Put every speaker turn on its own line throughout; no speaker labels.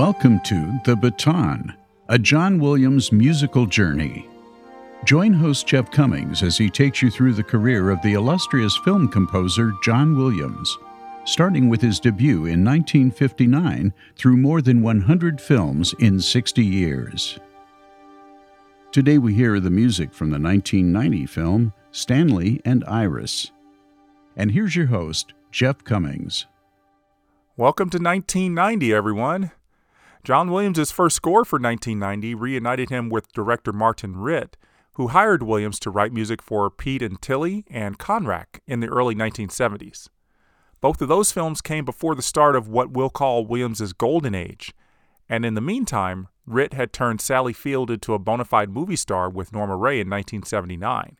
Welcome to The Baton, a John Williams musical journey. Join host Jeff Commings as he takes you through the career of the illustrious film composer John Williams, starting with his debut in 1959 through more than 100 films in 60 years. Today we hear the music from the 1990 film Stanley and Iris. And here's your host, Jeff Commings.
Welcome to 1990, everyone. John Williams' first score for 1990 reunited him with director Martin Ritt, who hired Williams to write music for Pete and Tilly and Conrack in the early 1970s. Both of those films came before the start of what we'll call Williams' golden age, and in the meantime, Ritt had turned Sally Field into a bona fide movie star with Norma Rae in 1979.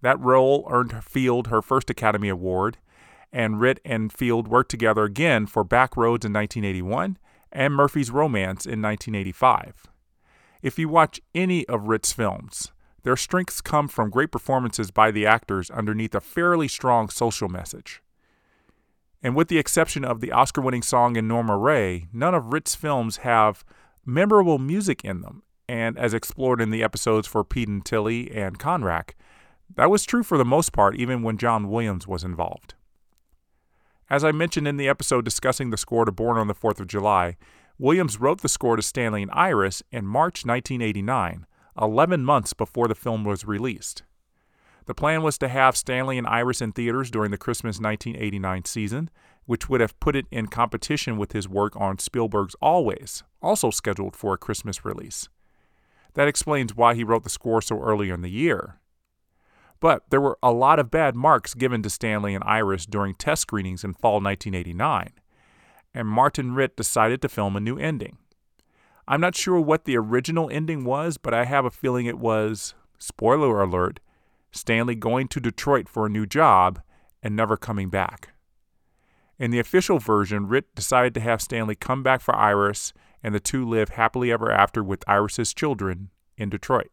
That role earned Field her first Academy Award, and Ritt and Field worked together again for Back Roads in 1981 and Murphy's Romance in 1985. If you watch any of Ritt's films, their strengths come from great performances by the actors underneath a fairly strong social message. And with the exception of the Oscar winning song in Norma Rae, none of Ritt's films have memorable music in them. And as explored in the episodes for Pete and Tilly and Conrack, that was true for the most part, even when John Williams was involved. As I mentioned in the episode discussing the score to Born on the 4th of July, Williams wrote the score to Stanley and Iris in March 1989, 11 months before the film was released. The plan was to have Stanley and Iris in theaters during the Christmas 1989 season, which would have put it in competition with his work on Spielberg's Always, also scheduled for a Christmas release. That explains why he wrote the score so early in the year. But there were a lot of bad marks given to Stanley and Iris during test screenings in fall 1989, and Martin Ritt decided to film a new ending. I'm not sure what the original ending was, but I have a feeling it was, spoiler alert, Stanley going to Detroit for a new job and never coming back. In the official version, Ritt decided to have Stanley come back for Iris, and the two live happily ever after with Iris's children in Detroit.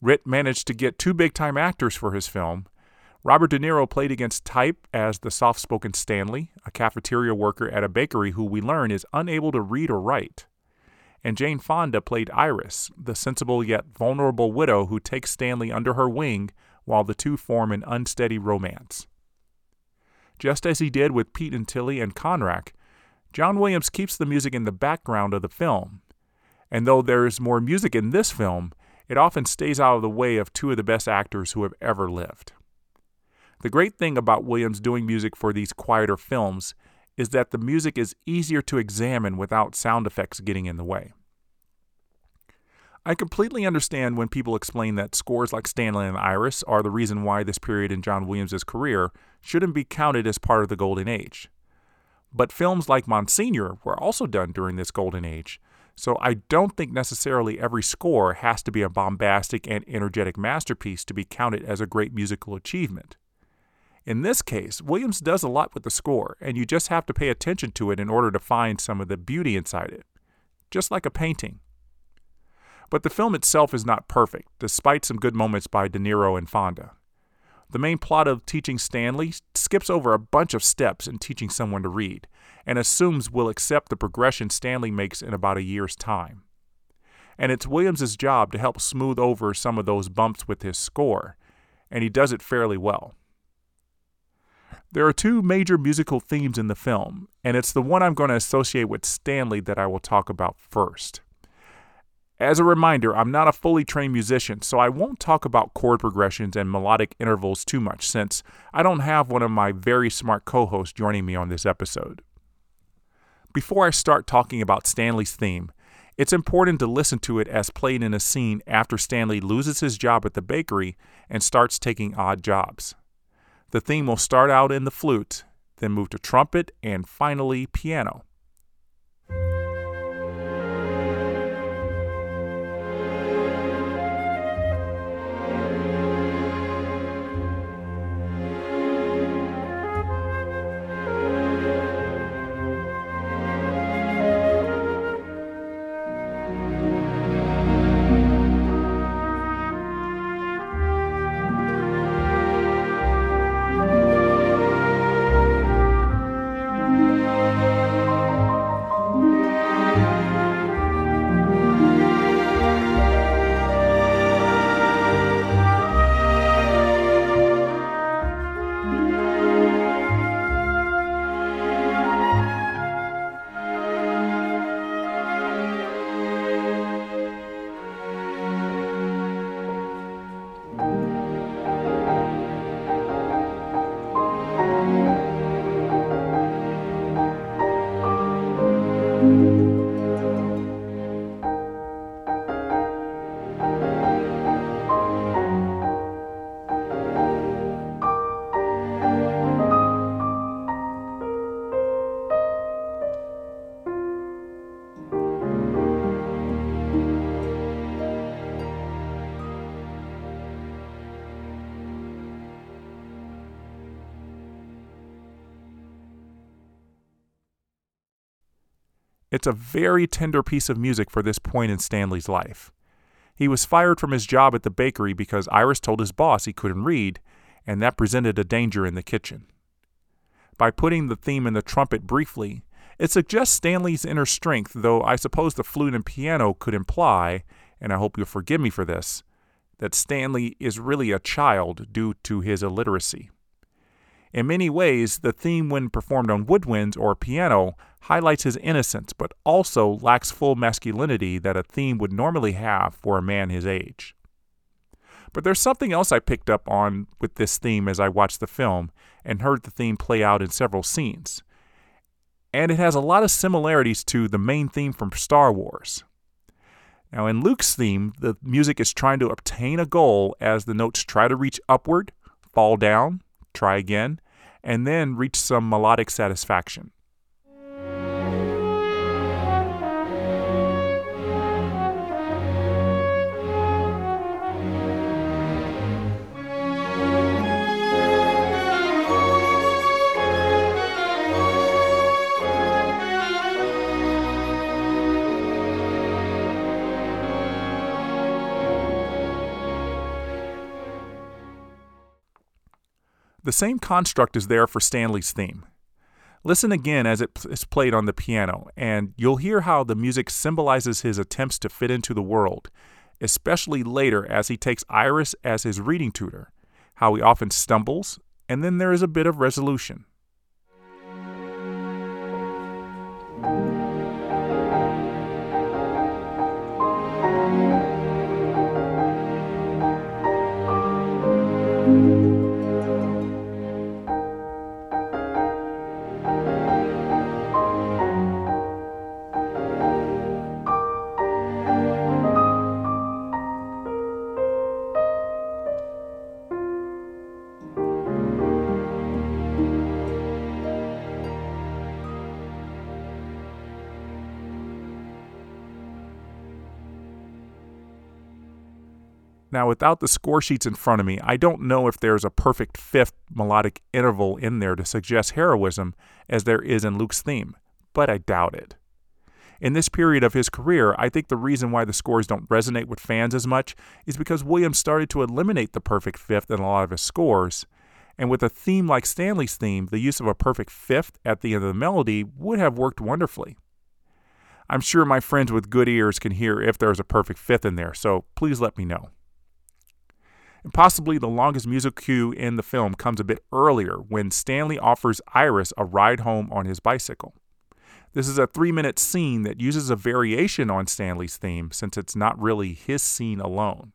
Ritt managed to get two big time actors for his film. Robert De Niro played against type as the soft spoken Stanley, a cafeteria worker at a bakery who we learn is unable to read or write. And Jane Fonda played Iris, the sensible yet vulnerable widow who takes Stanley under her wing while the two form an unsteady romance. Just as he did with Pete and Tilly and Conrack, John Williams keeps the music in the background of the film. And though there is more music in this film, it often stays out of the way of two of the best actors who have ever lived. The great thing about Williams doing music for these quieter films is that the music is easier to examine without sound effects getting in the way. I completely understand when people explain that scores like Stanley and Iris are the reason why this period in John Williams' career shouldn't be counted as part of the Golden Age. But films like Monsignor were also done during this Golden Age, so I don't think necessarily every score has to be a bombastic and energetic masterpiece to be counted as a great musical achievement. In this case, Williams does a lot with the score, and you just have to pay attention to it in order to find some of the beauty inside it, just like a painting. But the film itself is not perfect, despite some good moments by De Niro and Fonda. The main plot of Teaching Stanley skips over a bunch of steps in teaching someone to read and assumes we'll accept the progression Stanley makes in about a year's time. And it's Williams's job to help smooth over some of those bumps with his score, and he does it fairly well. There are two major musical themes in the film, and it's the one I'm going to associate with Stanley that I will talk about first. As a reminder, I'm not a fully trained musician, so I won't talk about chord progressions and melodic intervals too much since I don't have one of my very smart co hosts joining me on this episode. Before I start talking about Stanley's theme, it's important to listen to it as played in a scene after Stanley loses his job at the bakery and starts taking odd jobs. The theme will start out in the flute, then move to trumpet, and finally piano. It's a very tender piece of music for this point in Stanley's life. He was fired from his job at the bakery because Iris told his boss he couldn't read, and that presented a danger in the kitchen. By putting the theme in the trumpet briefly, it suggests Stanley's inner strength, though I suppose the flute and piano could imply, and I hope you'll forgive me for this, that Stanley is really a child due to his illiteracy. In many ways, the theme, when performed on woodwinds or piano, highlights his innocence, but also lacks full masculinity that a theme would normally have for a man his age. But there's something else I picked up on with this theme as I watched the film and heard the theme play out in several scenes and it has a lot of similarities to the main theme from Star Wars. Now, in Luke's theme, the music is trying to obtain a goal as the notes try to reach upward, fall down, try again, and then reach some melodic satisfaction. The same construct is there for Stanley's theme. Listen again as it is played on the piano, and you'll hear how the music symbolizes his attempts to fit into the world, especially later as he takes Iris as his reading tutor, how he often stumbles, and then there is a bit of resolution. Now, without the score sheets in front of me, I don't know if there's a perfect fifth melodic interval in there to suggest heroism as there is in Luke's theme, but I doubt it. In this period of his career, I think the reason why the scores don't resonate with fans as much is because Williams started to eliminate the perfect fifth in a lot of his scores. And with a theme like Stanley's theme, the use of a perfect fifth at the end of the melody would have worked wonderfully. I'm sure my friends with good ears can hear if there's a perfect fifth in there, so please let me know. And possibly the longest music cue in the film comes a bit earlier when Stanley offers Iris a ride home on his bicycle. This is a three minute scene that uses a variation on Stanley's theme since it's not really his scene alone.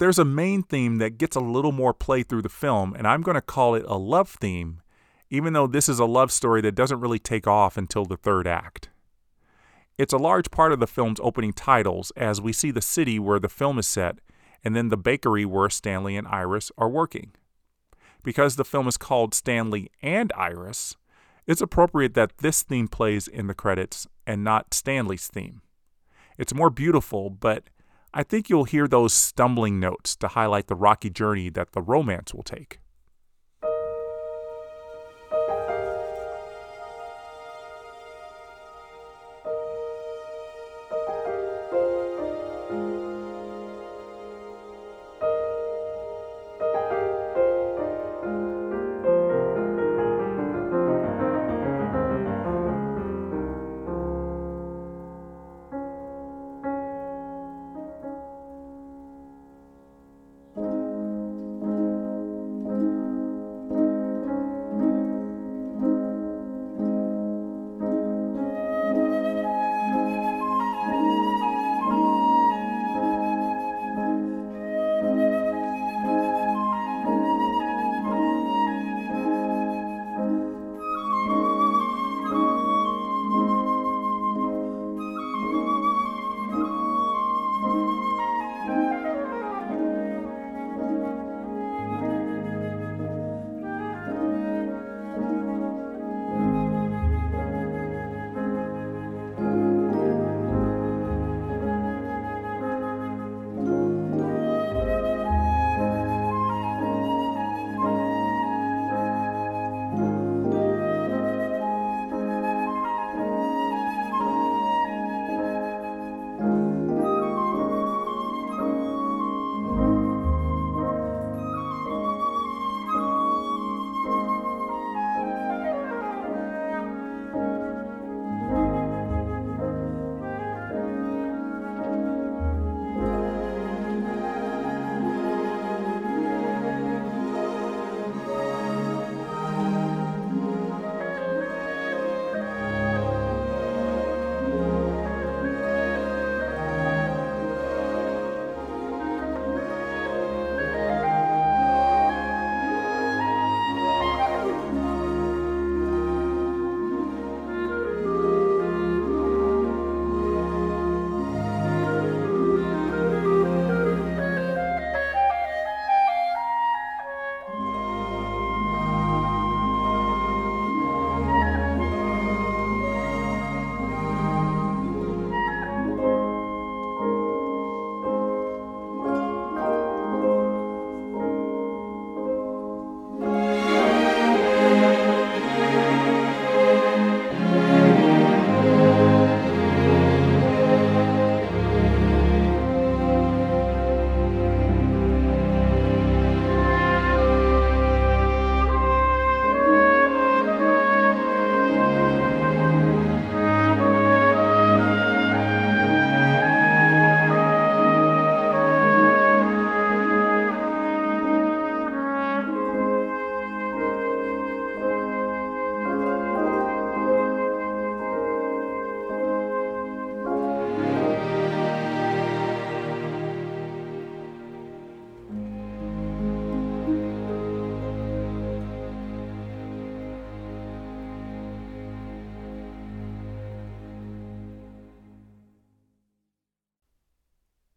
There's a main theme that gets a little more play through the film, and I'm going to call it a love theme, even though this is a love story that doesn't really take off until the third act. It's a large part of the film's opening titles as we see the city where the film is set and then the bakery where Stanley and Iris are working. Because the film is called Stanley and Iris, it's appropriate that this theme plays in the credits and not Stanley's theme. It's more beautiful, but I think you'll hear those stumbling notes to highlight the rocky journey that the romance will take.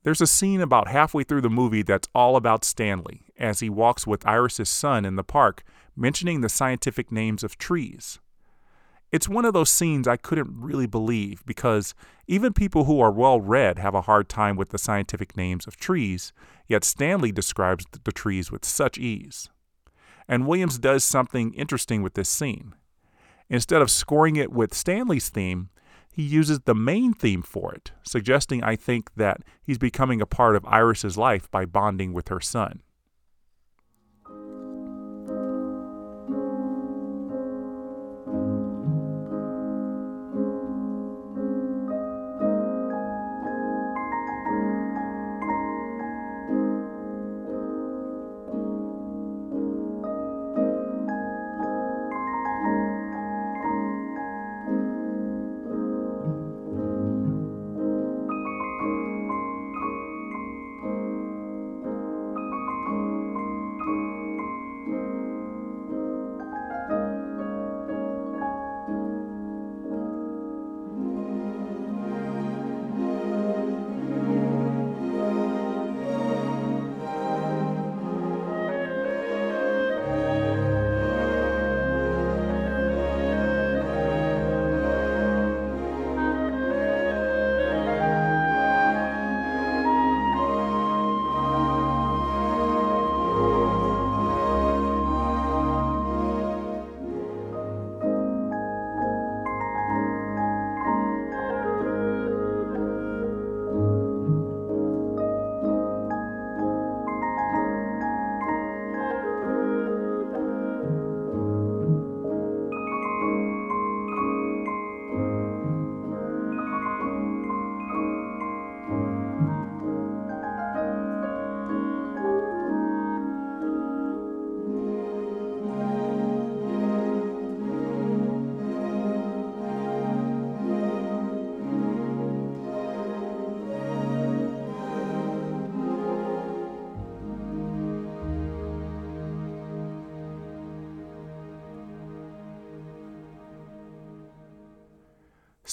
There's a scene about halfway through the movie that's all about Stanley as he walks with Iris's son in the park, mentioning the scientific names of trees. It's one of those scenes I couldn't really believe because even people who are well read have a hard time with the scientific names of trees, yet Stanley describes the trees with such ease. And Williams does something interesting with this scene. Instead of scoring it with Stanley's theme, he uses the main theme for it, suggesting, I think, that he's becoming a part of Iris's life by bonding with her son.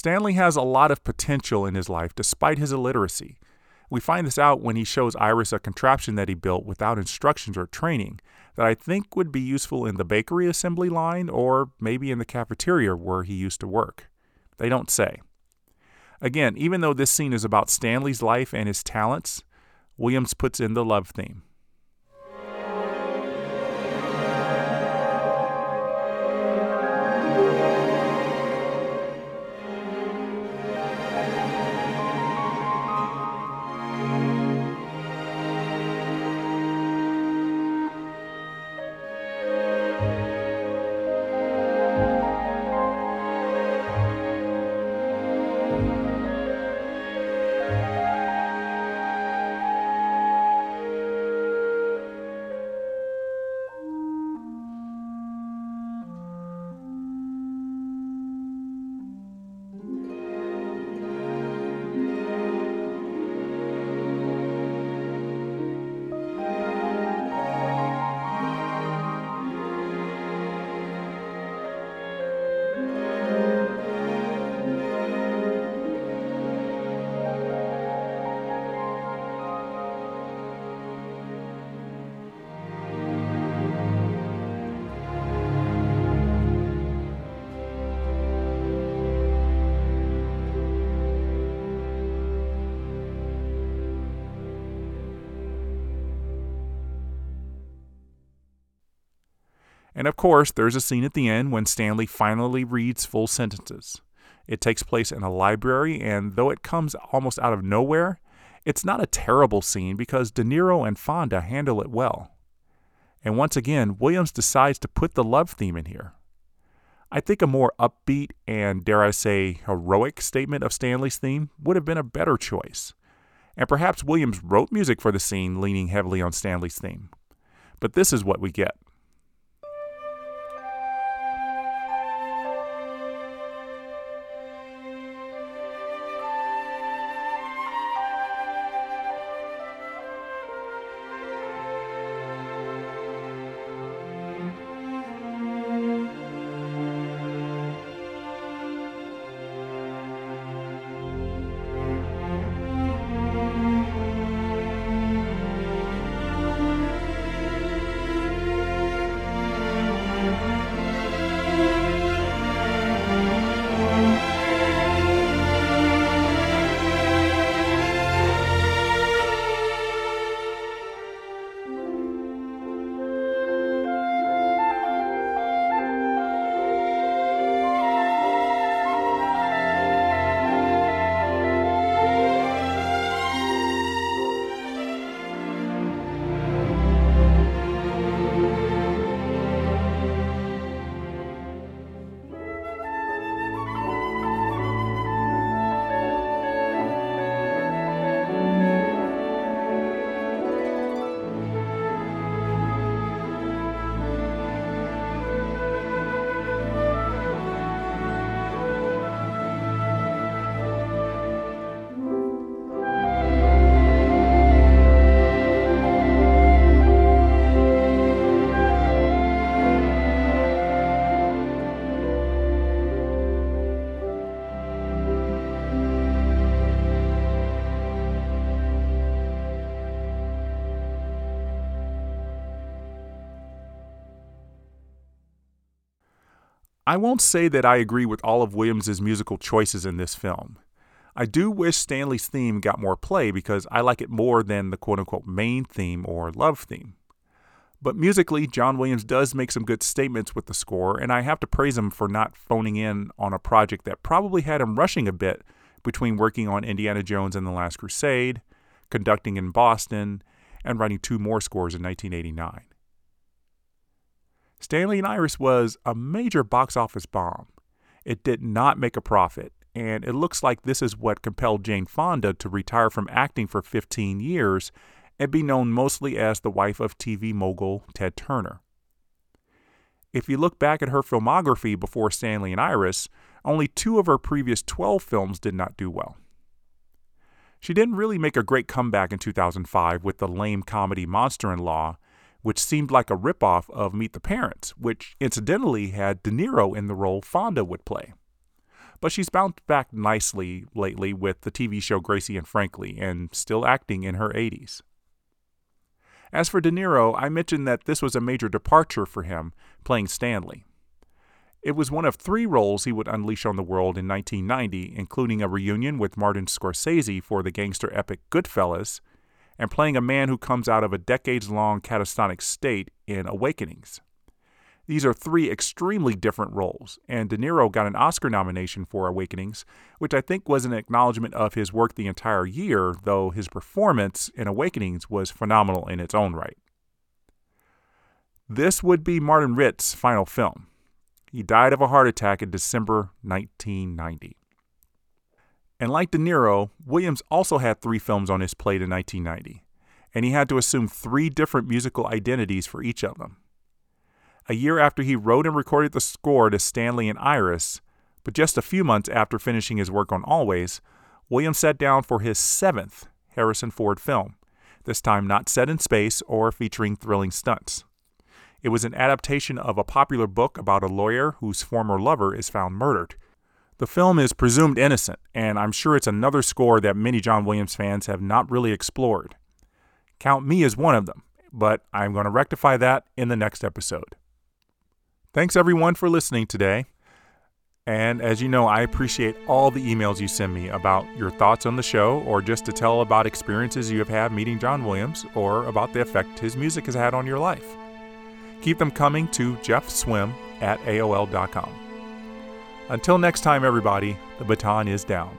Stanley has a lot of potential in his life despite his illiteracy. We find this out when he shows Iris a contraption that he built without instructions or training that I think would be useful in the bakery assembly line or maybe in the cafeteria where he used to work. They don't say. Again, even though this scene is about Stanley's life and his talents, Williams puts in the love theme. And of course, there's a scene at the end when Stanley finally reads full sentences. It takes place in a library, and though it comes almost out of nowhere, it's not a terrible scene because De Niro and Fonda handle it well. And once again, Williams decides to put the love theme in here. I think a more upbeat and, dare I say, heroic statement of Stanley's theme would have been a better choice. And perhaps Williams wrote music for the scene leaning heavily on Stanley's theme. But this is what we get. I won't say that I agree with all of Williams's musical choices in this film. I do wish Stanley's theme got more play because I like it more than the quote unquote main theme or love theme. But musically, John Williams does make some good statements with the score, and I have to praise him for not phoning in on a project that probably had him rushing a bit between working on Indiana Jones and the Last Crusade, conducting in Boston, and writing two more scores in 1989. Stanley and Iris was a major box office bomb. It did not make a profit, and it looks like this is what compelled Jane Fonda to retire from acting for 15 years and be known mostly as the wife of TV mogul Ted Turner. If you look back at her filmography before Stanley and Iris, only two of her previous 12 films did not do well. She didn't really make a great comeback in 2005 with the lame comedy Monster in Law, which seemed like a ripoff of Meet the Parents, which incidentally had De Niro in the role Fonda would play. but she's bounced back nicely lately with the TV show Grace and Frankie and still acting in her 80s. As for De Niro, I mentioned that this was a major departure for him, playing Stanley. It was one of three roles he would unleash on the world in 1990, including a reunion with Martin Scorsese for the gangster epic Goodfellas, and playing a man who comes out of a decades long catatonic state in Awakenings. These are three extremely different roles, and De Niro got an Oscar nomination for Awakenings, which I think was an acknowledgement of his work the entire year, though his performance in Awakenings was phenomenal in its own right. This would be Martin Ritt's final film. He died of a heart attack in December 1990. And like De Niro, Williams also had three films on his plate in 1990, and he had to assume three different musical identities for each of them. A year after he wrote and recorded the score to Stanley and Iris, but just a few months after finishing his work on Always, Williams sat down for his seventh Harrison Ford film, this time not set in space or featuring thrilling stunts. It was an adaptation of a popular book about a lawyer whose former lover is found murdered. The film is presumed innocent, and I'm sure it's another score that many John Williams fans have not really explored. Count me as one of them, but I'm going to rectify that in the next episode. Thanks everyone for listening today. And as you know, I appreciate all the emails you send me about your thoughts on the show or just to tell about experiences you have had meeting John Williams or about the effect his music has had on your life. Keep them coming to jeffswim at AOL.com. Until next time, everybody, the baton is down.